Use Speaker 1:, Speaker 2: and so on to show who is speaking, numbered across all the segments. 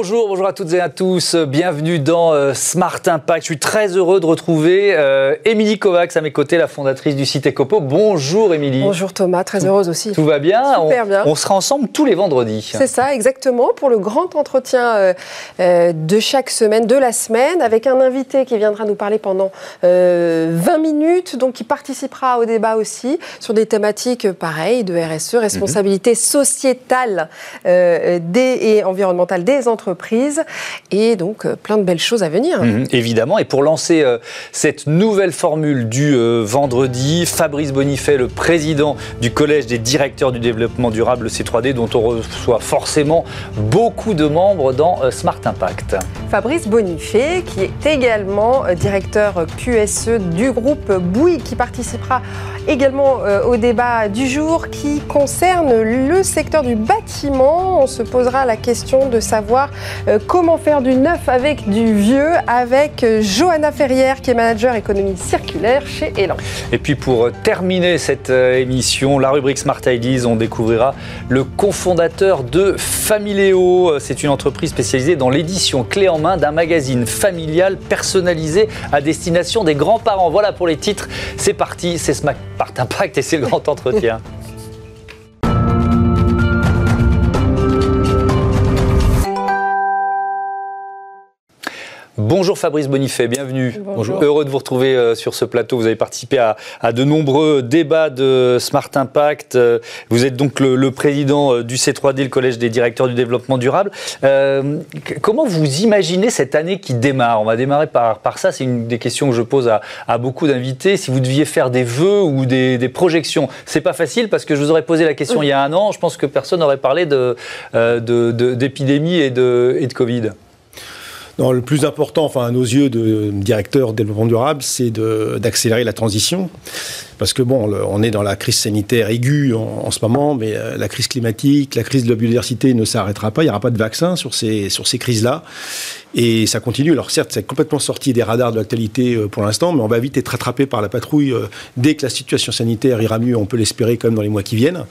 Speaker 1: Bonjour, bonjour à toutes et à tous. Bienvenue dans euh, Smart Impact. Je suis très heureux de retrouver euh, Émilie Kovacs à mes côtés, la fondatrice du site Ecopo. Bonjour Émilie.
Speaker 2: Bonjour Thomas, très heureuse aussi.
Speaker 1: Tout va bien?
Speaker 2: Super
Speaker 1: on,
Speaker 2: bien.
Speaker 1: On sera ensemble tous les vendredis.
Speaker 2: C'est ça, exactement, pour le grand entretien euh, de chaque semaine, de la semaine, avec un invité qui viendra nous parler pendant 20 minutes, donc qui participera au débat aussi sur des thématiques pareilles de RSE, responsabilité sociétale des, et environnementale des entreprises et donc euh, plein de belles choses à venir.
Speaker 1: Mmh, évidemment. Et pour lancer euh, cette nouvelle formule du euh, vendredi, Fabrice Bonifay, le président du Collège des directeurs du développement durable C3D, dont on reçoit forcément beaucoup de membres dans Smart Impact.
Speaker 2: Fabrice Bonifay, qui est également directeur QSE du groupe Bouygues, qui participera également au débat du jour qui concerne le secteur du bâtiment. On se posera la question de savoir euh, comment faire du neuf avec du vieux avec euh, Johanna Ferrière qui est manager économie circulaire chez Elan.
Speaker 1: Et puis pour terminer cette euh, émission, la rubrique Smart Ideas, on découvrira le cofondateur de Familéo. C'est une entreprise spécialisée dans l'édition clé en main d'un magazine familial personnalisé à destination des grands-parents. Voilà pour les titres. C'est parti, c'est Smart Impact et c'est le grand entretien. Bonjour Fabrice Bonifay, bienvenue.
Speaker 2: Bonjour.
Speaker 1: Heureux de vous retrouver euh, sur ce plateau. Vous avez participé à, à de nombreux débats de Smart Impact. Euh, vous êtes donc le, le président euh, du C3D, le Collège des directeurs du développement durable. Euh, comment vous imaginez cette année qui démarre? On va démarrer par, par ça. C'est une des questions que je pose à, à beaucoup d'invités. Si vous deviez faire des vœux ou des, des projections, c'est pas facile parce que je vous aurais posé la question il y a un an. Je pense que personne n'aurait parlé d'épidémie de, de, et, de, et de Covid.
Speaker 3: Le plus important, enfin à nos yeux de directeur développement durable, c'est d'accélérer la transition. Parce que bon, on est dans la crise sanitaire aiguë en, en ce moment, mais euh, la crise climatique, la crise de la biodiversité ne s'arrêtera pas. Il n'y aura pas de vaccin sur ces, sur ces crises-là. Et ça continue. Alors certes, c'est complètement sorti des radars de l'actualité euh, pour l'instant, mais on va vite être rattrapé par la patrouille euh, dès que la situation sanitaire ira mieux. On peut l'espérer quand même dans les mois qui viennent.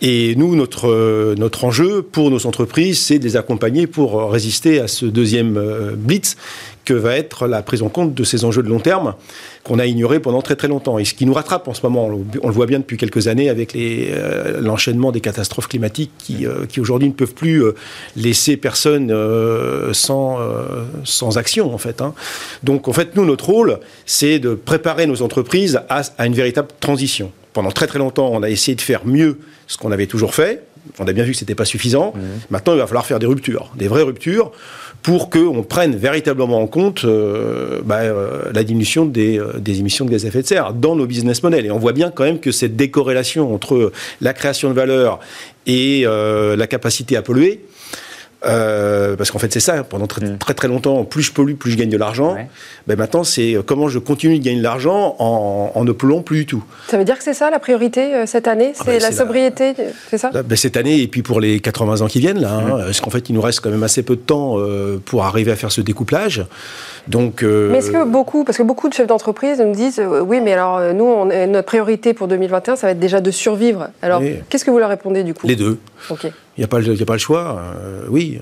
Speaker 3: Et nous, notre, euh, notre enjeu pour nos entreprises, c'est de les accompagner pour résister à ce deuxième blitz que va être la prise en compte de ces enjeux de long terme qu'on a ignorés pendant très très longtemps. Et ce qui nous rattrape en ce moment, on le voit bien depuis quelques années avec euh, l'enchaînement des catastrophes climatiques qui, euh, qui aujourd'hui ne peuvent plus euh, laisser personne sans, sans action en fait. Hein. Donc en fait, nous, notre rôle, c'est de préparer nos entreprises à, à une véritable transition. Pendant très très longtemps, on a essayé de faire mieux ce qu'on avait toujours fait. On a bien vu que c'était pas suffisant. Mmh. Maintenant, il va falloir faire des ruptures, des vraies ruptures pour qu'on prenne véritablement en compte euh, bah, euh, la diminution des, euh, des, émissions de gaz à effet de serre dans nos business models. Et on voit bien quand même que cette décorrélation entre la création de valeur et la capacité à polluer, euh, parce qu'en fait, c'est ça. Pendant très, mmh. très, très longtemps, plus je pollue, plus je gagne de l'argent. Ouais. Ben maintenant, c'est comment je continue de gagner de l'argent en, en, ne polluant plus du tout.
Speaker 2: Ça veut dire que c'est ça la priorité euh, cette année? C'est ah ben la sobriété, la... c'est ça?
Speaker 3: Ben Cette année, et puis pour les 80 ans qui viennent, là, mmh. hein, parce qu'en fait, il nous reste quand même assez peu de temps euh, pour arriver à faire ce découplage? Donc,
Speaker 2: euh... Mais est-ce que beaucoup, parce que beaucoup de chefs d'entreprise nous disent euh, oui, mais alors nous, on, notre priorité pour 2021, ça va être déjà de survivre. Alors, qu'est-ce que vous leur répondez du coup?
Speaker 3: Les deux.
Speaker 2: Ok.
Speaker 3: Il n'y a, a, pas le choix. Euh, oui.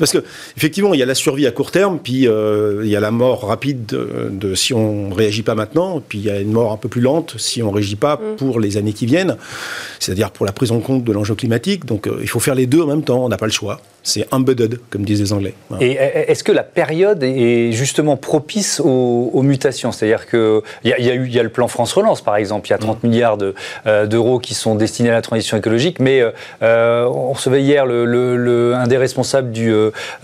Speaker 3: Parce que, effectivement, il y a la survie à court terme, puis euh, il y a la mort rapide de, de si on ne réagit pas maintenant, puis il y a une mort un peu plus lente si on ne réagit pas mmh. pour les années qui viennent, c'est-à-dire pour la prise en compte de l'enjeu climatique. Donc, euh, il faut faire les deux en même temps, on n'a pas le choix. C'est embedded, comme disent les Anglais.
Speaker 1: Voilà. Et est-ce que la période est justement propice aux, aux mutations? C'est-à-dire qu'il y, y, a eu, y a le plan France Relance, par exemple, il y a 30 mmh. milliards d'euros de, qui sont destinés à la transition écologique, mais on se hier le, le, le, un des responsables du,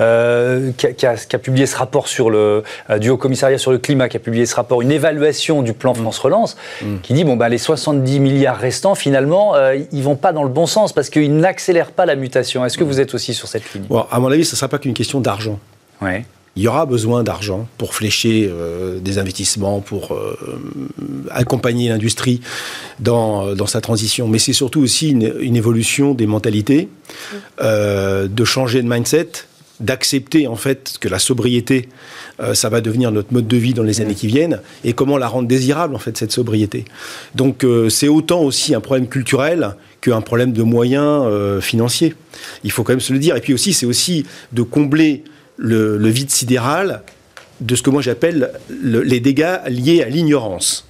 Speaker 1: euh, qui, a, qui, a, qui, a, publié ce rapport sur le, euh, du Haut Commissariat sur le climat, qui a publié ce rapport, une évaluation du plan France Relance, mmh. qui dit bon ben les 70 milliards restants finalement euh, ils vont pas dans le bon sens parce qu'ils n'accélèrent pas la mutation. Est-ce que vous êtes aussi sur cette
Speaker 3: bon, À mon avis, ce ne sera pas qu'une question d'argent.
Speaker 1: Ouais
Speaker 3: il y aura besoin d'argent pour flécher euh, des investissements, pour euh, accompagner l'industrie dans, dans, sa transition. Mais c'est surtout aussi une, une, évolution des mentalités, euh, de changer de mindset d'accepter en fait que la sobriété, euh, ça va devenir notre mode de vie dans les années qui viennent, et comment la rendre désirable en fait cette sobriété. Donc euh, c'est autant aussi un problème culturel qu'un problème de moyens euh, financiers. Il faut quand même se le dire. Et puis aussi, c'est aussi de combler le, le, vide sidéral de ce que moi j'appelle le, les dégâts liés à l'ignorance.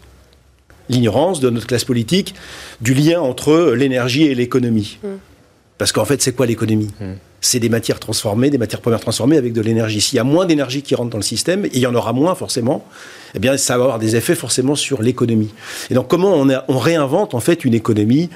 Speaker 3: L'ignorance de notre classe politique, du lien entre l'énergie et l'économie. Mm. Parce qu'en fait, c'est quoi l'économie? Mm. C'est des matières transformées, des matières premières transformées avec de l'énergie. S'il y a moins d'énergie qui rentre dans le système, et il y en aura moins forcément, eh bien, ça va avoir des effets forcément sur l'économie. Et donc, comment on, a, on réinvente en fait une économie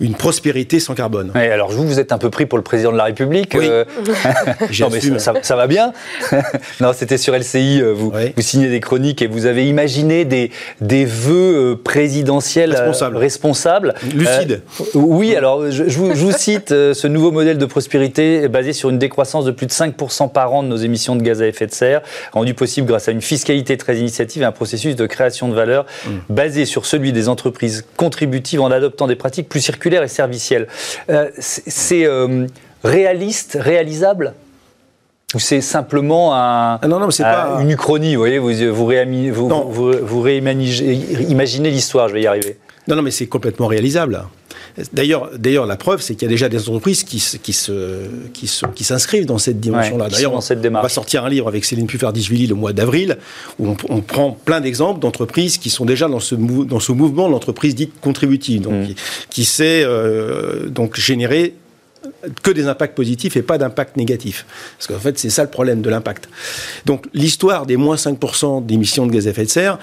Speaker 3: une prospérité sans carbone.
Speaker 1: Oui, alors vous, vous êtes un peu pris pour le président de la République.
Speaker 3: Oui. Euh...
Speaker 1: non, mais ça, ça, ça, va bien. non, c'était sur LCI, euh, vous, oui. vous, signez des chroniques et vous avez imaginé des, des vœux euh, présidentiels
Speaker 3: responsables.
Speaker 1: responsables.
Speaker 3: Lucides.
Speaker 1: Euh, oui, alors je, je, vous, je vous, cite ce nouveau modèle de prospérité basé sur une décroissance de plus de 5% par an de nos émissions de gaz à effet de serre, rendu possible grâce à une fiscalité très initiative et un processus de création de valeur mm. basé sur celui des entreprises contributives en adoptant des pratiques plus circulaires et servicielle. Euh, c'est euh, réaliste, réalisable? Ou c'est simplement un,
Speaker 3: ah non, non,
Speaker 1: un,
Speaker 3: pas...
Speaker 1: une uchronie, vous voyez, vous, vous, réami, vous, vous réimaginez l'histoire, je vais y arriver.
Speaker 3: Non, non, mais c'est complètement réalisable. D'ailleurs, d'ailleurs, la preuve, c'est qu'il y a déjà des entreprises qui, qui, se, qui, se, qui s'inscrivent dans cette dimension-là.
Speaker 1: Ouais,
Speaker 3: d'ailleurs,
Speaker 1: on,
Speaker 3: va sortir un livre avec Céline Puffer-Dishvili le mois d'avril, où on, on, prend plein d'exemples d'entreprises qui sont déjà dans ce, dans ce mouvement l'entreprise dite contributive, donc, mmh. qui, qui sait euh, donc générer que des impacts positifs et pas d'impact négatif. Parce qu'en fait, c'est ça le problème de l'impact. Donc, l'histoire des moins 5% d'émissions de gaz à effet de serre,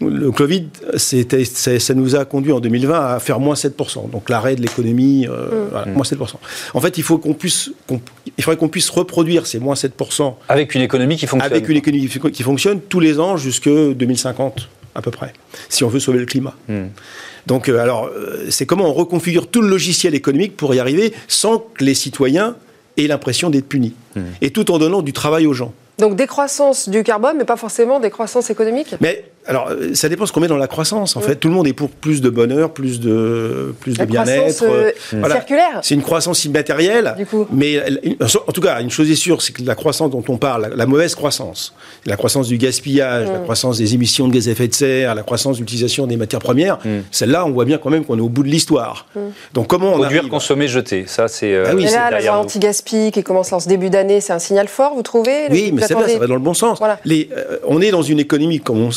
Speaker 3: le Covid, ça nous a conduit en 2020 à faire moins 7%. Donc l'arrêt de l'économie, euh, mmh. voilà, moins 7%. En fait, il, faut qu'on puisse, qu il faudrait qu'on puisse reproduire ces moins 7%.
Speaker 1: Avec une économie qui fonctionne.
Speaker 3: Avec une économie qui fonctionne tous les ans jusque 2050, à peu près, si on veut sauver le climat. Mmh. Donc, euh, alors, c'est comment on reconfigure tout le logiciel économique pour y arriver sans que les citoyens aient l'impression d'être punis. Mmh. Et tout en donnant du travail aux gens.
Speaker 2: Donc décroissance du carbone, mais pas forcément décroissance économique?
Speaker 3: Mais alors, ça dépend ce qu'on met dans la croissance. En oui. fait, tout le monde est pour plus de bonheur, plus de plus
Speaker 2: la
Speaker 3: de bien-être.
Speaker 2: Euh, voilà. circulaire.
Speaker 3: C'est une croissance immatérielle.
Speaker 2: Du coup.
Speaker 3: Mais en tout cas, une chose est sûre, c'est que la croissance dont on parle, la, la mauvaise croissance, la croissance du gaspillage, mmh. la croissance des émissions de gaz à effet de serre, la croissance de l'utilisation des matières premières, mmh. celle-là, on voit bien quand même qu'on est au bout de l'histoire.
Speaker 2: Mmh.
Speaker 3: Donc comment on
Speaker 1: produire,
Speaker 3: arrive...
Speaker 1: consommer, jeter, ça c'est. Euh,
Speaker 2: ah oui, Et là, la anti-gaspi qui commence en ce début d'année, c'est un signal fort, vous trouvez?
Speaker 3: Oui, mais c'est bien, ça va dans le bon sens. Voilà. Les, euh, on est dans une économie comme on,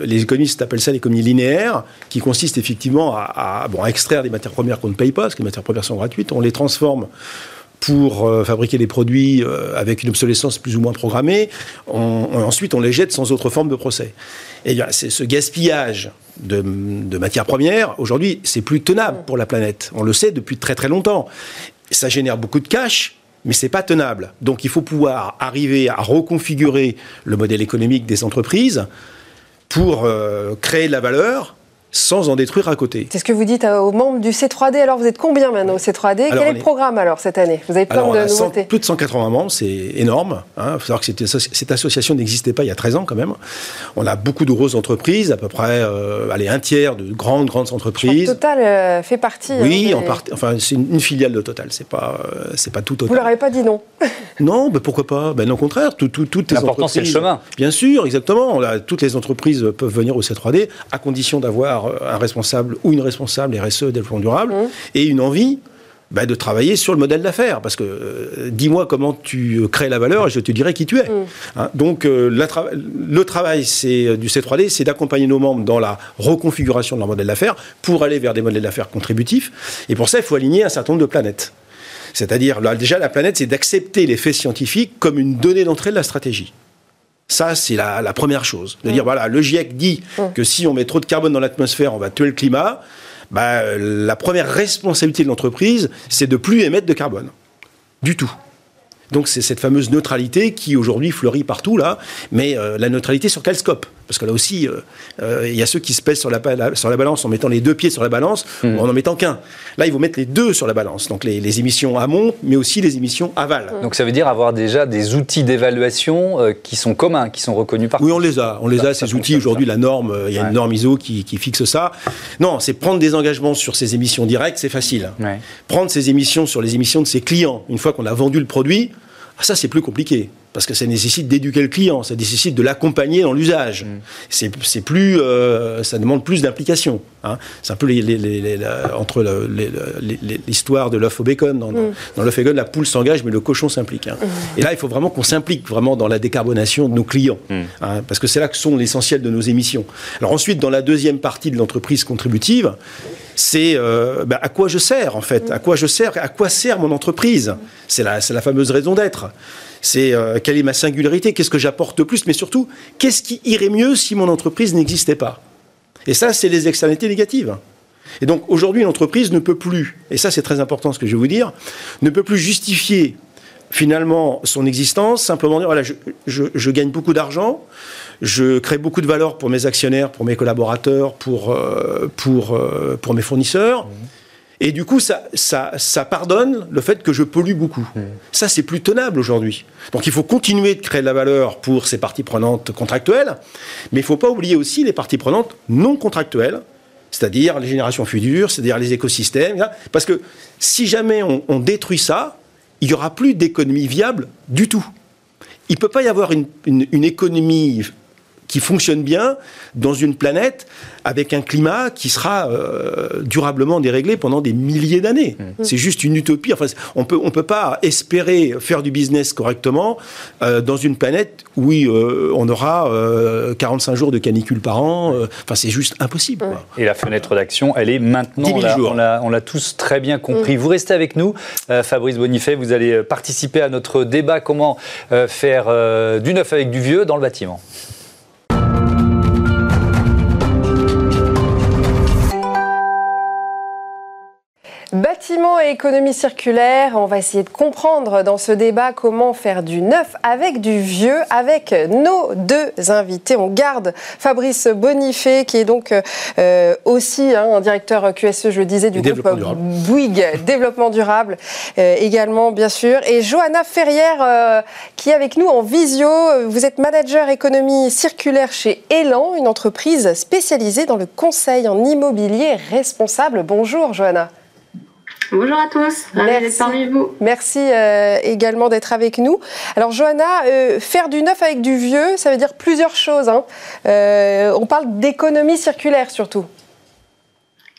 Speaker 3: les économistes appellent ça l'économie linéaire, qui consiste effectivement à, bon, extraire des matières premières qu'on ne paye pas, parce que les matières premières sont gratuites, on les transforme pour euh, fabriquer des produits euh, avec une obsolescence plus ou moins programmée. Ensuite, on les jette sans autre forme de procès. Et bien, c'est ce gaspillage de, de matières premières, aujourd'hui, c'est plus tenable pour la planète. On le sait depuis très très longtemps. Ça génère beaucoup de cash, mais c'est pas tenable. Donc il faut pouvoir arriver à reconfigurer le modèle économique des entreprises pour euh, créer de la valeur sans en détruire à côté.
Speaker 2: C'est ce que vous dites aux membres du C3D. Alors, vous êtes combien maintenant au C3D alors, Quel est le programme alors cette année? Vous avez plein
Speaker 3: alors,
Speaker 2: de
Speaker 3: Plus
Speaker 2: nouveautés.
Speaker 3: de 180 membres, c'est énorme. Il hein. faut savoir que cette, cette association n'existait pas il y a 13 ans quand même. On a beaucoup de grosses entreprises, à peu près euh, allez, un tiers de grandes, grandes entreprises.
Speaker 2: Total euh, fait partie.
Speaker 3: Oui, hein, en part, enfin, c'est une, une, filiale de Total, c'est pas, euh, c'est pas tout Total.
Speaker 2: Vous leur avez pas dit non?
Speaker 3: Non, mais pourquoi pas? Ben, Au contraire, tout, tout, toutes les
Speaker 1: L'important, c'est le chemin.
Speaker 3: Bien sûr, exactement. Là, toutes les entreprises peuvent venir au C3D à condition d'avoir un responsable ou une responsable RSE développement durable mmh. et une envie bah, de travailler sur le modèle d'affaires. Parce que euh, dis-moi comment tu crées la valeur et je te dirai qui tu es. Mmh. Hein, donc euh, la tra le travail c'est du C3D, c'est d'accompagner nos membres dans la reconfiguration de leur modèle d'affaires pour aller vers des modèles d'affaires contributifs. Et pour ça, il faut aligner un certain nombre de planètes. C'est-à-dire, déjà, la planète, c'est d'accepter les faits scientifiques comme une donnée d'entrée de la stratégie. Ça, c'est la, la, première chose. De mmh. dire, voilà, le GIEC dit mmh. que si on met trop de carbone dans l'atmosphère, on va tuer le climat. Bah, la première responsabilité de l'entreprise, c'est de plus émettre de carbone. Du tout. Donc c'est cette fameuse neutralité qui aujourd'hui fleurit partout là, mais euh, la neutralité sur quel scope Parce que là aussi, il euh, euh, y a ceux qui se pèsent sur la, la, sur la balance en mettant les deux pieds sur la balance mmh. ou en en mettant qu'un. Là, il faut mettre les deux sur la balance, donc les, les, émissions amont, mais aussi les émissions aval.
Speaker 1: Mmh. Donc ça veut dire avoir déjà des outils d'évaluation euh, qui sont communs, qui sont reconnus par.
Speaker 3: Oui, on les a, on les ça, a ces outils. Aujourd'hui, la norme, il y a ouais. une norme ISO qui, qui fixe ça. Non, c'est prendre des engagements sur ces émissions directes, c'est facile. Ouais. Prendre ces émissions sur les émissions de ses clients, une fois qu'on a vendu le produit ça, c'est plus compliqué parce que ça nécessite d'éduquer le client, ça nécesse de l'accompagner dans l'usage. Mm. C'est plus, euh, ça demande plus d'implication. Hein. C'est un peu les, les, entre l'histoire de l'œuf au bacon. Dans, mm. dans l'œuf bacon, la poule s'engage, mais le cochon s'implique. Hein. Mm. Et là, il faut vraiment qu'on s'implique vraiment dans la décarbonation de nos clients, hein, parce que c'est là que sont l'essentiel de nos émissions. Alors ensuite, dans la deuxième partie de l'entreprise contributive, c'est euh, ben, à quoi je sers en fait, à quoi je sers, à quoi sert mon entreprise? C'est la, fameuse raison d'être. C'est euh, quelle est ma singularité, qu'est-ce que j'apporte de plus, mais surtout, qu'est-ce qui irait mieux si mon entreprise n'existait pas? Et ça, c'est les externalités négatives. Et donc aujourd'hui, une entreprise ne peut plus, et ça c'est très important ce que je vais vous dire, ne peut plus justifier finalement son existence, simplement dire, voilà, je, gagne beaucoup d'argent, je crée beaucoup de valeur pour mes actionnaires, pour mes collaborateurs, pour, euh, pour, euh, pour mes fournisseurs. Mmh. Et du coup, ça, ça, ça, pardonne le fait que je pollue beaucoup. Mmh. Ça, c'est plus tenable aujourd'hui. Donc, il faut continuer de créer de la valeur pour ces parties prenantes contractuelles, mais il ne faut pas oublier aussi les parties prenantes non contractuelles, c'est-à-dire les générations futures, c'est-à-dire les écosystèmes. Parce que si jamais on, détruit ça, il n'y aura plus d'économie viable du tout. Il ne peut pas y avoir une, économie qui fonctionne bien dans une planète avec un climat qui sera euh, durablement déréglé pendant des milliers d'années. Mmh. C'est juste une utopie. Enfin, on peut, on peut pas espérer faire du business correctement euh, dans une planète où euh, on aura 45 jours de canicule par an. Enfin, c'est juste impossible.
Speaker 1: Et la fenêtre d'action, elle est maintenant. 10 000 jours. On l'a tous très bien compris. Mmh. Vous restez avec nous, Fabrice Bonifay. Vous allez participer à notre débat comment faire du neuf avec du vieux dans le bâtiment.
Speaker 2: Bâtiment et économie circulaire, on va essayer de comprendre dans ce débat comment faire du neuf avec du vieux, avec nos deux invités. On garde Fabrice Bonifay, qui est donc euh, aussi hein, un directeur QSE, je le disais, du groupe Bouygues Développement Durable, euh, également bien sûr, et Johanna Ferrière, euh, qui est avec nous en visio. Vous êtes manager économie circulaire chez Elan, une entreprise spécialisée dans le conseil en immobilier responsable. Bonjour Johanna.
Speaker 4: Bonjour à tous, merci parmi vous.
Speaker 2: Merci euh, également d'être avec nous. Alors Johanna, euh, faire du neuf avec du vieux, ça veut dire plusieurs choses. Hein. Euh, on parle d'économie circulaire surtout.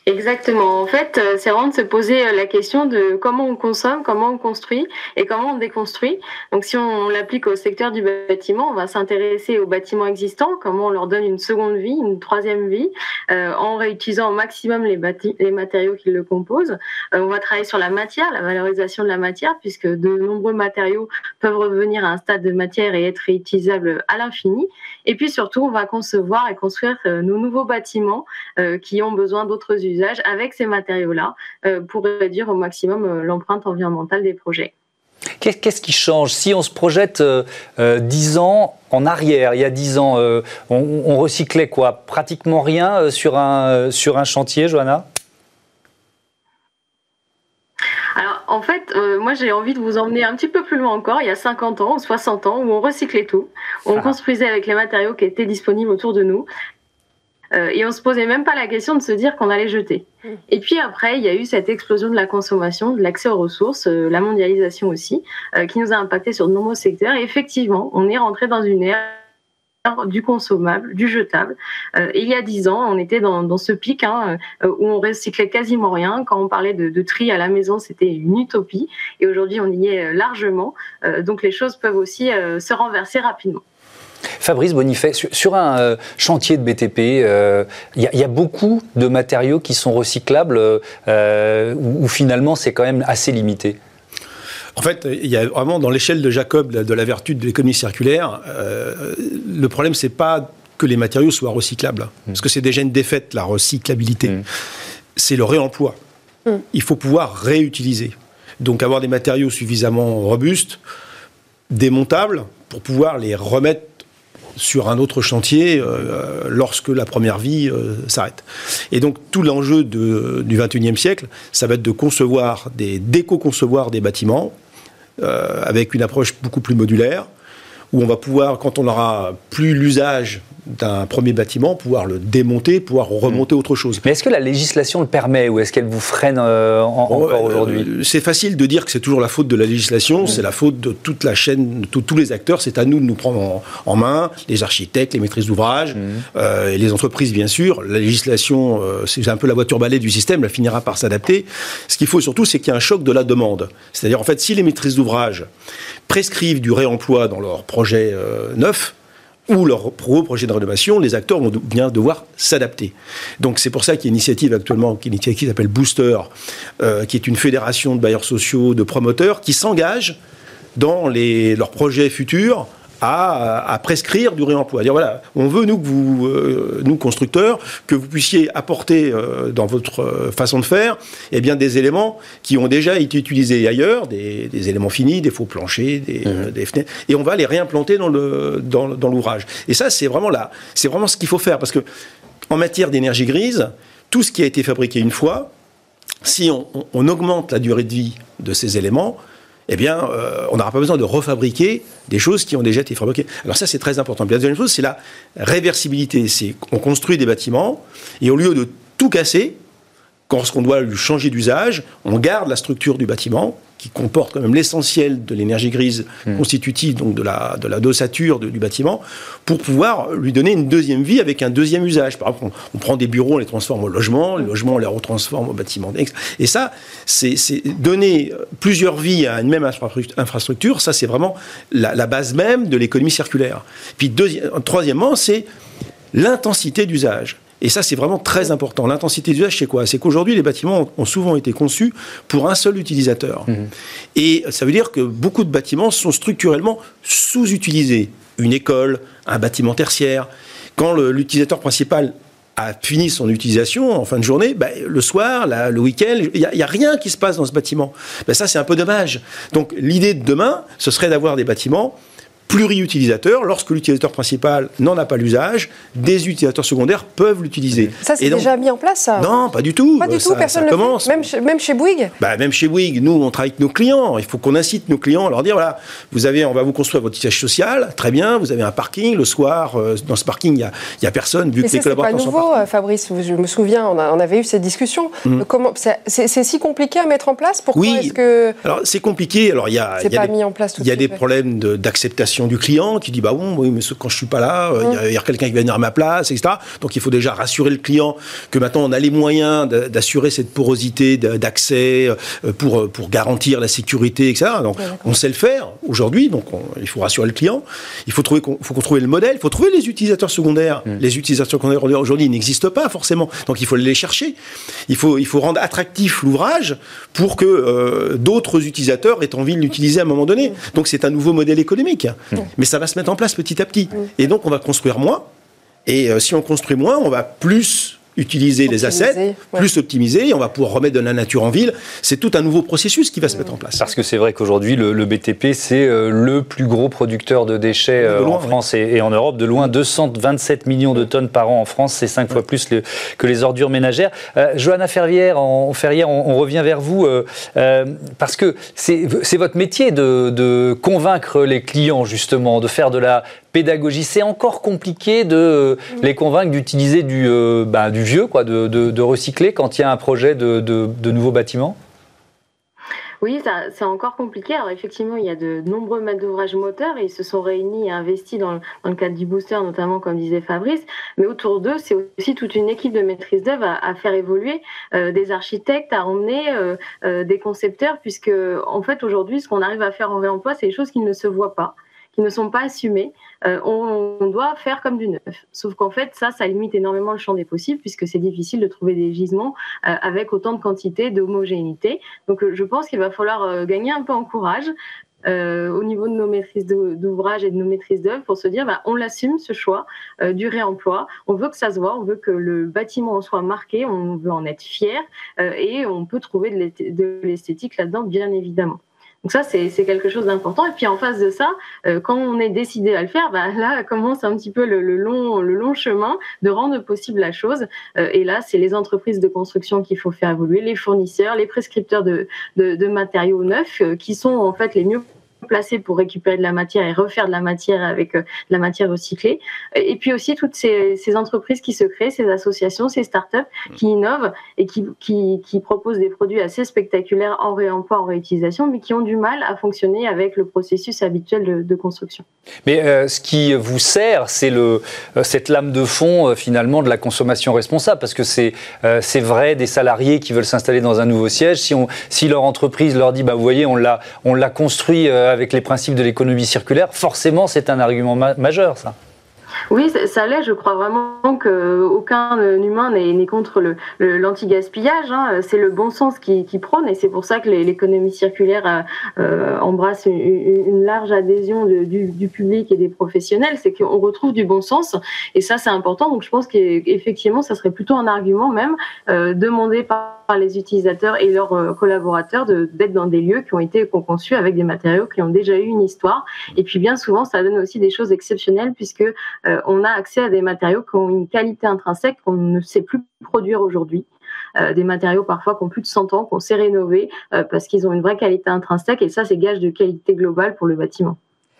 Speaker 4: Exactement. En fait, euh, c'est vraiment de se poser euh, la question de comment on consomme, comment on construit et comment on déconstruit. Donc, si on l'applique au secteur du bâtiment, on va s'intéresser aux bâtiments existants, comment on leur donne une seconde vie, une troisième vie, euh, en réutilisant au maximum les, les matériaux qui le composent. on va travailler sur la matière, la valorisation de la matière, puisque de nombreux matériaux peuvent revenir à un stade de matière et être réutilisables à l'infini. Et puis surtout, on va concevoir et construire nos nouveaux bâtiments qui ont besoin d'autres usages avec ces matériaux-là euh, pour réduire au maximum euh, l'empreinte environnementale des projets.
Speaker 1: Qu'est-ce qui change? Si on se projette euh, dix ans en arrière, il y a dix ans, on, recyclait quoi? Pratiquement rien sur un, sur un chantier, Johanna?
Speaker 4: Alors, en fait, moi, j'ai envie de vous emmener un petit peu plus loin encore, il y a 50 ans ou 60 ans, où on recyclait tout. On ah. construisait avec les matériaux qui étaient disponibles autour de nous. Euh, et on se posait même pas la question de se dire qu'on allait jeter. Mm. Et puis après, il y a eu cette explosion de la consommation, de l'accès aux ressources, euh, la mondialisation aussi, euh, qui nous a impacté sur de nombreux secteurs. Et effectivement, on est rentré dans une ère du consommable, du jetable. et il y a dix ans, on était dans, ce pic hein, où on recyclait quasiment rien. Quand on parlait de, de tri à la maison, c'était une utopie. Et aujourd'hui, on y est largement. donc les choses peuvent aussi se renverser rapidement.
Speaker 1: Fabrice Bonifay, sur, un euh, chantier de BTP, il euh, y, a beaucoup de matériaux qui sont recyclables euh, ou, finalement c'est quand même assez limité
Speaker 3: en fait, il y a vraiment dans l'échelle de Jacob de la vertu de l'économie circulaire, le problème c'est pas que les matériaux soient recyclables, mmh. parce que c'est déjà une défaite la recyclabilité. Mmh. C'est le réemploi. Mmh. Il faut pouvoir réutiliser. Donc avoir des matériaux suffisamment robustes, démontables, pour pouvoir les remettre sur un autre chantier euh, lorsque la première vie euh, s'arrête. Et donc tout l'enjeu du 21e siècle, ça va être de concevoir, des déco-concevoir des bâtiments euh, avec une approche beaucoup plus modulaire, où on va pouvoir, quand on n'aura plus l'usage d'un premier bâtiment, pouvoir le démonter, pouvoir remonter autre chose.
Speaker 1: Mais est-ce que la législation le permet ou est-ce qu'elle vous freine encore aujourd'hui
Speaker 3: C'est facile de dire que c'est toujours la faute de la législation, c'est la faute de toute la chaîne, de tous les acteurs. C'est à nous de nous prendre en, main, les architectes, les maîtrises d'ouvrage, et les entreprises bien sûr. La législation, c'est un peu la voiture balai du système, elle finira par s'adapter. Ce qu'il faut surtout, c'est qu'il y ait un choc de la demande. C'est-à-dire, en fait, si les maîtrises d'ouvrage prescrivent du réemploi dans leur projet euh, neuf, ou leur projet de rénovation, les acteurs vont bien devoir s'adapter. Donc c'est pour ça qu'il y a une initiative actuellement, qui, qui s'appelle Booster, euh, qui est une fédération de bailleurs sociaux, de promoteurs, qui s'engagent dans les, leurs projets futurs à, prescrire du réemploi. Dire voilà, on veut nous que vous, euh, nous constructeurs, que vous puissiez apporter euh, dans votre euh, façon de faire, eh bien des éléments qui ont déjà été utilisés ailleurs, des, éléments finis, des faux planchers, mmh. des, fenêtres, et on va les réimplanter dans le dans, l'ouvrage. Et ça, c'est vraiment là, c'est vraiment ce qu'il faut faire parce que en matière d'énergie grise, tout ce qui a été fabriqué une fois, si on augmente la durée de vie de ces éléments, eh bien, euh, on n'aura pas besoin de refabriquer des choses qui ont déjà été fabriquées. Alors ça, c'est très important. la deuxième chose, c'est la réversibilité. C'est qu'on construit des bâtiments et au lieu de tout casser, lorsqu'on doit lui changer d'usage, on garde la structure du bâtiment qui comporte quand même l'essentiel de l'énergie grise hmm. constitutive donc de la, de la dosature du bâtiment, pour pouvoir lui donner une deuxième vie avec un deuxième usage. Par exemple, on, prend des bureaux, on les transforme au logement, les logements, on les retransforme au bâtiment. Et ça, c'est donner plusieurs vies à une même infrastructure, ça c'est vraiment la, base même de l'économie circulaire. Puis troisièmement, c'est l'intensité d'usage. Et ça, c'est vraiment très important. L'intensité d'usage, c'est quoi? C'est qu'aujourd'hui, les bâtiments ont souvent été conçus pour un seul utilisateur. Mmh. Et ça veut dire que beaucoup de bâtiments sont structurellement sous-utilisés. Une école, un bâtiment tertiaire. Quand l'utilisateur principal a fini son utilisation en fin de journée, ben, le soir, le week-end, il n'y a, rien qui se passe dans ce bâtiment. Ben, ça, c'est un peu dommage. Donc l'idée de demain, ce serait d'avoir des bâtiments pluriutilisateur. Lorsque l'utilisateur principal n'en a pas l'usage, des utilisateurs secondaires peuvent l'utiliser.
Speaker 2: Ça, c'est déjà mis en place, ça?
Speaker 3: Non, pas du tout.
Speaker 2: Pas du tout, personne ne commence. Même, chez, même chez Bouygues?
Speaker 3: Bah, Même chez Bouygues, nous, on travaille avec nos clients. Il faut qu'on incite nos clients à leur dire, voilà, vous avez, on va vous construire votre siège social, très bien, vous avez un parking, le soir, euh, dans ce parking, il n'y a, y a personne, vu que les collaborateurs
Speaker 2: sont pas nouveau, euh, Fabrice, je me souviens, on, avait eu cette discussion. Mmh. C'est si compliqué à mettre en place? Pourquoi
Speaker 3: oui.
Speaker 2: est-ce que...
Speaker 3: Alors, c'est compliqué. Alors, il y a,
Speaker 2: y a, mis en place
Speaker 3: il y a des problèmes d'acceptation du client qui dit bah bon, oui, mais quand je suis pas là, euh, il y a, quelqu'un qui va venir à ma place, etc. Donc il faut déjà rassurer le client que maintenant on a les moyens d'assurer cette porosité d'accès euh, pour, euh, pour garantir la sécurité, etc. Donc on sait le faire aujourd'hui, donc il faut rassurer le client. Il faut trouver faut qu'on trouve le modèle, il faut trouver les utilisateurs secondaires. Mm. Les utilisateurs secondaires aujourd'hui n'existent pas forcément, donc il faut les chercher. Il faut, il faut rendre attractif l'ouvrage pour que d'autres utilisateurs aient envie de l'utiliser à un moment donné. Mm. Donc c'est un nouveau modèle économique. Mais ça va se mettre en place petit à petit. Et donc, on va construire moins. Et euh, si on construit moins, on va plus utiliser les assets, plus optimiser, et on va pouvoir remettre de la nature en ville. C'est tout un nouveau processus qui va se mettre en place.
Speaker 1: Parce que c'est vrai qu'aujourd'hui, le, BTP, c'est euh, le plus gros producteur de déchets euh, en France et, en Europe. De loin, 227 millions de tonnes par an en France, c'est cinq fois plus que les ordures ménagères. Euh, Johanna Ferrière, en, Ferrière, on, revient vers vous, parce que c'est votre métier de, de convaincre les clients, justement, de faire de la pédagogie. C'est encore compliqué de les convaincre d'utiliser du, euh, bah, du vieux, quoi, de, de, recycler quand il y a un projet de, de nouveaux bâtiments
Speaker 4: oui, c'est encore compliqué. Alors effectivement, il y a de nombreux maîtres d'ouvrage moteurs et ils se sont réunis et investis dans, dans, le cadre du booster, notamment comme disait Fabrice. Mais autour d'eux, c'est aussi toute une équipe de maîtrise d'œuvre à, faire évoluer, euh, des architectes, à emmener euh, euh, des concepteurs, puisque en fait aujourd'hui, ce qu'on arrive à faire en réemploi, c'est des choses qui ne se voient pas qui ne sont pas assumés, euh, on, doit faire comme du neuf. Sauf qu'en fait, ça, ça limite énormément le champ des possibles puisque c'est difficile de trouver des gisements euh, avec autant de quantité, d'homogénéité. Donc, euh, je pense qu'il va falloir gagner un peu en courage. au niveau de nos maîtrises d'ouvrage et de nos maîtrises d'œuvre pour se dire bah, on l'assume ce choix du réemploi, on veut que ça se voit, on veut que le bâtiment en soit marqué, on veut en être fier et on peut trouver de l'esthétique là-dedans bien évidemment. Donc ça, c'est quelque chose d'important. Et puis en face de ça, euh, quand on est décidé à le faire, bah, là commence un petit peu le, long, le long chemin de rendre possible la chose. Euh, et là, c'est les entreprises de construction qu'il faut faire évoluer, les fournisseurs, les prescripteurs de, de, matériaux neufs, euh, qui sont en fait les mieux placés pour récupérer de la matière et refaire de la matière avec euh, de la matière recyclée. Et puis aussi toutes ces, entreprises qui se créent, ces associations, ces startups qui innovent et qui, qui, proposent des produits assez spectaculaires en réemploi, en réutilisation, mais qui ont du mal à fonctionner avec le processus habituel de, construction.
Speaker 1: Mais euh, ce qui vous sert, c'est le, euh, cette lame de fond finalement de la consommation responsable, parce que c'est c'est vrai des salariés qui veulent s'installer dans un nouveau siège. Si, on, si leur entreprise leur dit, bah, vous voyez, on l'a construit avec les principes de l'économie circulaire, forcément, c'est un argument majeur, ça.
Speaker 4: Oui, ça, l'est. Je crois vraiment qu'aucun humain n'est contre l'anti-gaspillage. Hein. C'est le bon sens qui, prône et c'est pour ça que l'économie circulaire euh, embrasse une, large adhésion du, public et des professionnels. C'est qu'on retrouve du bon sens et ça, c'est important. Donc, je pense qu'effectivement, ça serait plutôt un argument même euh, demandé par les utilisateurs et leurs euh, collaborateurs d'être dans des lieux qui ont été conçus avec des matériaux qui ont déjà eu une histoire. Et puis bien souvent, ça donne aussi des choses exceptionnelles puisque euh, on a accès à des matériaux qui ont une qualité intrinsèque qu'on ne sait plus produire aujourd'hui. Euh, des matériaux parfois qui ont plus de 100 ans, qu'on sait rénover parce qu'ils ont une vraie qualité intrinsèque et ça, c'est gage de qualité globale pour le bâtiment.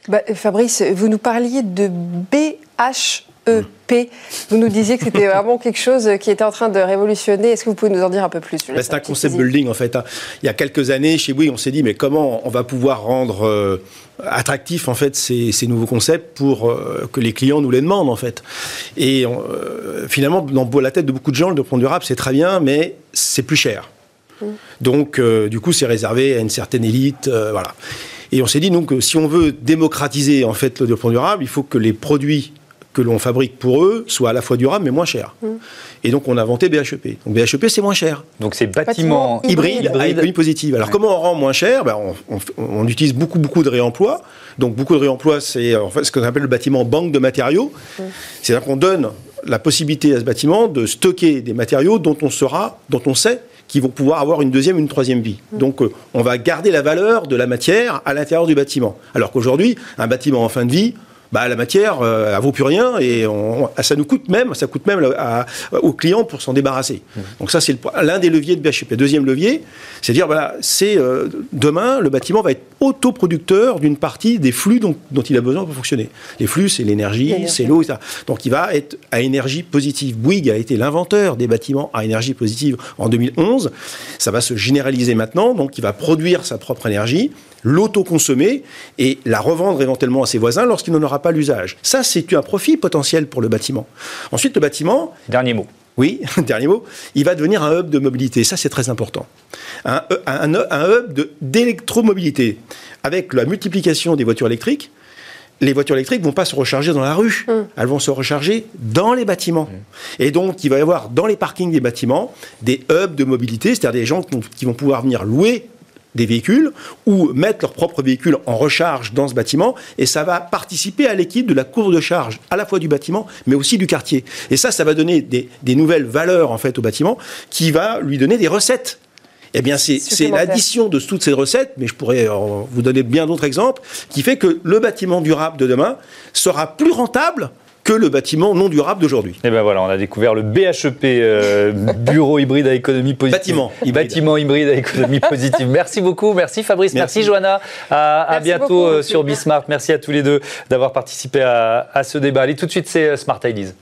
Speaker 2: Bah, Fabrice, vous nous parliez de BH EP. Vous nous disiez que c'était vraiment quelque chose qui était en train de révolutionner. Est-ce que vous pouvez nous en dire un peu plus
Speaker 3: bah, C'est un concept building en fait. Hein. Il y a quelques années, chez Bouygues, on s'est dit mais comment on va pouvoir rendre euh, attractifs en fait ces, nouveaux concepts pour euh, que les clients nous les demandent en fait. Et euh, finalement, dans la tête de beaucoup de gens, le développement durable c'est très bien, mais c'est plus cher. Mm. Donc du coup, c'est réservé à une certaine élite, voilà. Et on s'est dit donc si on veut démocratiser en fait le développement durable, il faut que les produits que l'on fabrique pour eux soit à la fois durable mais moins cher. Mm. Et donc on a inventé BHEP. Donc BHEP c'est moins cher.
Speaker 1: Donc c'est bâtiment,
Speaker 3: hybride, à économie positive. Alors comment on rend moins cher? Ben, on, utilise beaucoup beaucoup de réemploi. Donc beaucoup de réemploi c'est en fait ce qu'on appelle le bâtiment banque de matériaux. Mm. C'est-à-dire qu'on donne la possibilité à ce bâtiment de stocker des matériaux dont on sera, dont on sait qu'ils vont pouvoir avoir une deuxième, une troisième vie. Mm. Donc, euh, on va garder la valeur de la matière à l'intérieur du bâtiment. Alors qu'aujourd'hui, un bâtiment en fin de vie, bah, la matière, euh, elle vaut plus rien et ça nous coûte même, ça coûte même aux clients pour s'en débarrasser. Mmh. Donc ça, c'est l'un des leviers de BHP. Deuxième levier, c'est dire, voilà, c'est euh, demain, le bâtiment va être autoproducteur d'une partie des flux dont, il a besoin pour fonctionner. Les flux, c'est l'énergie, c'est l'eau, etc. Donc il va être à énergie positive. Bouygues a été l'inventeur des bâtiments à énergie positive en 2011. Ça va se généraliser maintenant, donc il va produire sa propre énergie l'autoconsommer et la revendre éventuellement à ses voisins lorsqu'il n'en aura pas l'usage. Ça, c'est un profit potentiel pour le bâtiment. Ensuite, le bâtiment...
Speaker 1: Dernier mot.
Speaker 3: Oui, dernier mot. Il va devenir un hub de mobilité. Ça, c'est très important. Un, un, un hub d'électromobilité. Avec la multiplication des voitures électriques, les voitures électriques ne vont pas se recharger dans la rue, hum. elles vont se recharger dans les bâtiments. Hum. Et donc, il va y avoir dans les parkings des bâtiments des hubs de mobilité, c'est-à-dire des gens qui vont pouvoir venir louer des véhicules ou mettre leur propre véhicule en recharge dans ce bâtiment et ça va participer à l'équipe de la courbe de charge à la fois du bâtiment mais aussi du quartier. Et ça, ça va donner des, nouvelles valeurs en fait au bâtiment qui va lui donner des recettes. Eh bien, c'est l'addition de toutes ces recettes, mais je pourrais vous donner bien d'autres exemples, qui fait que le bâtiment durable de demain sera plus rentable que le bâtiment non durable d'aujourd'hui.
Speaker 1: Et eh ben voilà, on a découvert le BHEP, euh, bureau hybride à économie positive.
Speaker 3: Bâtiment
Speaker 1: hybride. Bâtiment hybride à économie positive. Merci beaucoup, merci Fabrice, merci, Johanna. À, bientôt euh, sur Bismart. Merci à tous les deux d'avoir participé à, à, ce débat. Allez, tout de suite, c'est euh, Smart Ideas.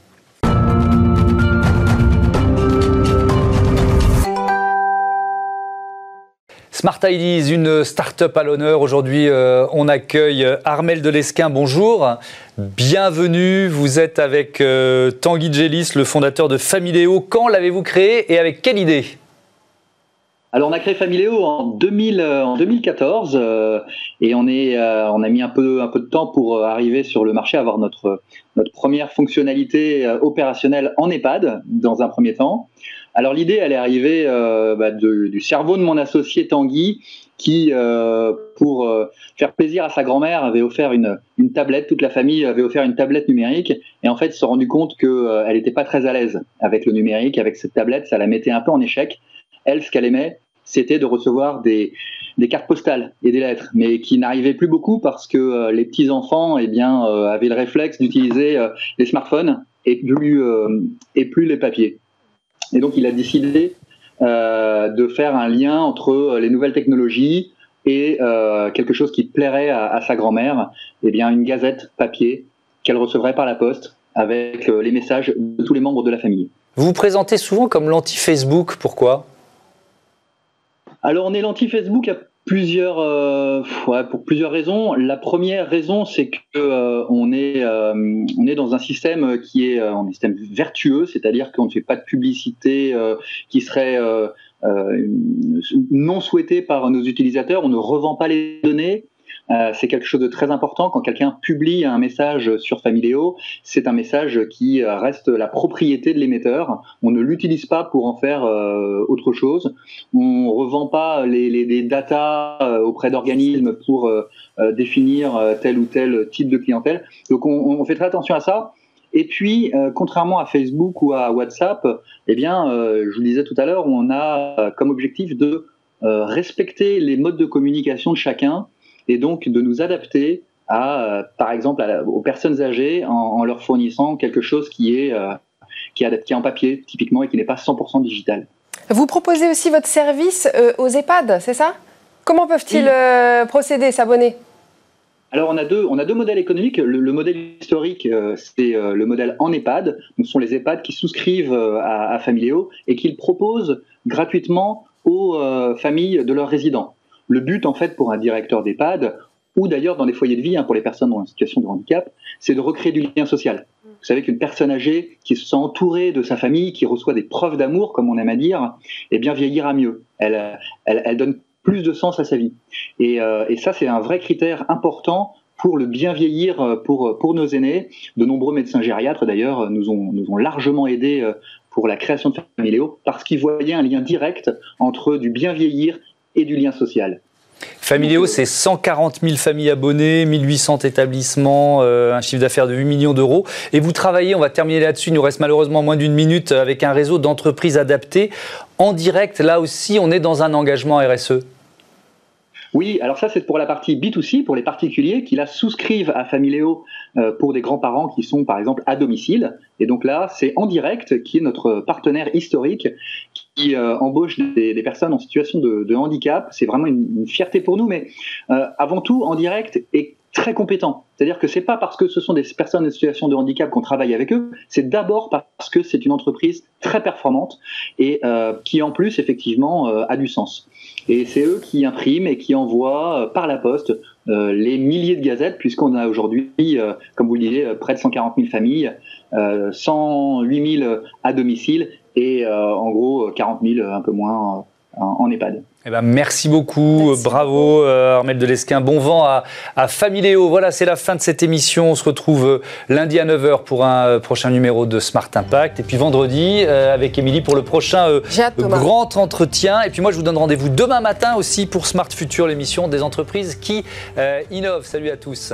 Speaker 1: Smart Ideas, une start-up à l'honneur. Aujourd'hui, euh, on accueille Armel Delesquin. Bonjour. Bienvenue. Vous êtes avec euh, Tanguy Gélis, le fondateur de Familéo. Quand l'avez-vous créé et avec quelle idée?
Speaker 5: Alors on a créé Familéo en, 2000, euh, 2014 et on, a mis un peu, de temps pour arriver sur le marché, avoir notre première fonctionnalité opérationnelle en EHPAD dans un premier temps. Alors l'idée, elle est arrivée euh, bah, du cerveau de mon associé Tanguy, qui, euh, pour euh, faire plaisir à sa grand-mère, avait offert une, tablette. Toute la famille avait offert une tablette numérique, et en fait, se sont rendus compte qu'elle n'était pas très à l'aise avec le numérique, avec cette tablette, ça la mettait un peu en échec. Elle, ce qu'elle aimait, c'était de recevoir des, cartes postales et des lettres, mais qui n'arrivaient plus beaucoup parce que les petits enfants, eh bien, avaient le réflexe d'utiliser les smartphones et et plus les papiers. Et donc, il a décidé euh, de faire un lien entre euh, les nouvelles technologies, et quelque chose qui plairait à, à sa grand-mère, eh bien une gazette papier qu'elle recevrait par la poste avec les messages de tous les membres de la famille.
Speaker 1: Vous vous présentez souvent comme l'anti-Facebook, pourquoi?
Speaker 5: Alors on est l'anti-Facebook à plusieurs, euh, pour plusieurs raisons. La première raison, c'est que euh, on est euh, on est dans un système qui est un système vertueux, c'est-à-dire qu'on ne fait pas de publicité qui serait non souhaitée par nos utilisateurs. On ne revend pas les données. Euh, c'est quelque chose de très important. Quand quelqu'un publie un message sur Familéo, c'est un message qui reste la propriété de l'émetteur. On ne l'utilise pas pour en faire euh, autre chose. On revend pas les, les, datas euh, auprès d'organismes pour définir tel ou tel type de clientèle. Donc on, fait très attention à ça. Et puis, contrairement à Facebook ou à WhatsApp, eh bien, je vous le disais tout à l'heure, on a comme objectif de respecter les modes de communication de chacun et donc de nous adapter à, euh, par exemple, aux personnes âgées en, leur fournissant quelque chose qui est, euh, qui, est en papier typiquement et qui n'est pas 100% digital.
Speaker 2: Vous proposez aussi votre service euh, aux EHPAD, c'est ça? Comment peuvent-ils procéder, s'abonner?
Speaker 5: Alors on a deux, on a deux modèles économiques. Le, modèle historique, c'est le modèle en EHPAD. Ce sont les EHPAD qui souscrivent à, à Familéo et qu'ils proposent gratuitement aux familles de leurs résidents. Le but, en fait, pour un directeur d'EHPAD, ou d'ailleurs dans les foyers de vie hein, pour les personnes en situation de handicap, c'est de recréer du lien social. Vous savez qu'une personne âgée qui se sent entourée de sa famille, qui reçoit des preuves d'amour, comme on aime à dire, eh bien vieillira mieux. Elle, elle, donne plus de sens à sa vie. Et, euh, et ça, c'est un vrai critère important pour le bien vieillir euh, pour, pour nos aînés. De nombreux médecins gériatres, d'ailleurs, nous ont, largement aidés euh, pour la création de Familéo, parce qu'ils voyaient un lien direct entre du bien vieillir et du lien social.
Speaker 1: Familéo, c'est 140 000 familles abonnées, 1800 établissements, euh, un chiffre d'affaires de 8 millions d'euros. Et vous travaillez, on va terminer là-dessus, il nous reste malheureusement moins d'une minute, avec un réseau d'entreprises adaptées. En direct, là aussi, on est dans un engagement RSE.
Speaker 5: Oui, alors ça c'est pour la partie B2C, pour les particuliers qui la souscrivent à Familéo euh, pour des grands-parents qui sont par exemple à domicile. Et donc là, c'est En Direct qui est notre partenaire historique qui euh, embauche des, personnes en situation de, handicap. C'est vraiment une, fierté pour nous, mais euh, avant tout, En Direct est très compétent. C'est-à-dire que c'est pas parce que ce sont des personnes en situation de handicap qu'on travaille avec eux, c'est d'abord parce que c'est une entreprise très performante et qui en plus effectivement a du sens. Et c'est eux qui impriment et qui envoient euh, par la poste euh, les milliers de gazettes, puisqu'on a aujourd'hui, euh, comme vous le disiez, près de 140 000 familles, 108 000 à domicile et en gros 40 000, un peu moins, en EHPAD.
Speaker 1: Eh ben, merci beaucoup, bravo euh, Armel Delesquin, bon vent à, à Familéo. Voilà, c'est la fin de cette émission. On se retrouve euh, lundi à 9h pour un euh, prochain numéro de Smart Impact. Et puis vendredi avec Émilie pour le prochain grand entretien. Et puis moi, je vous donne rendez-vous demain matin aussi pour Smart Future, l'émission des entreprises qui innovent. Salut à tous.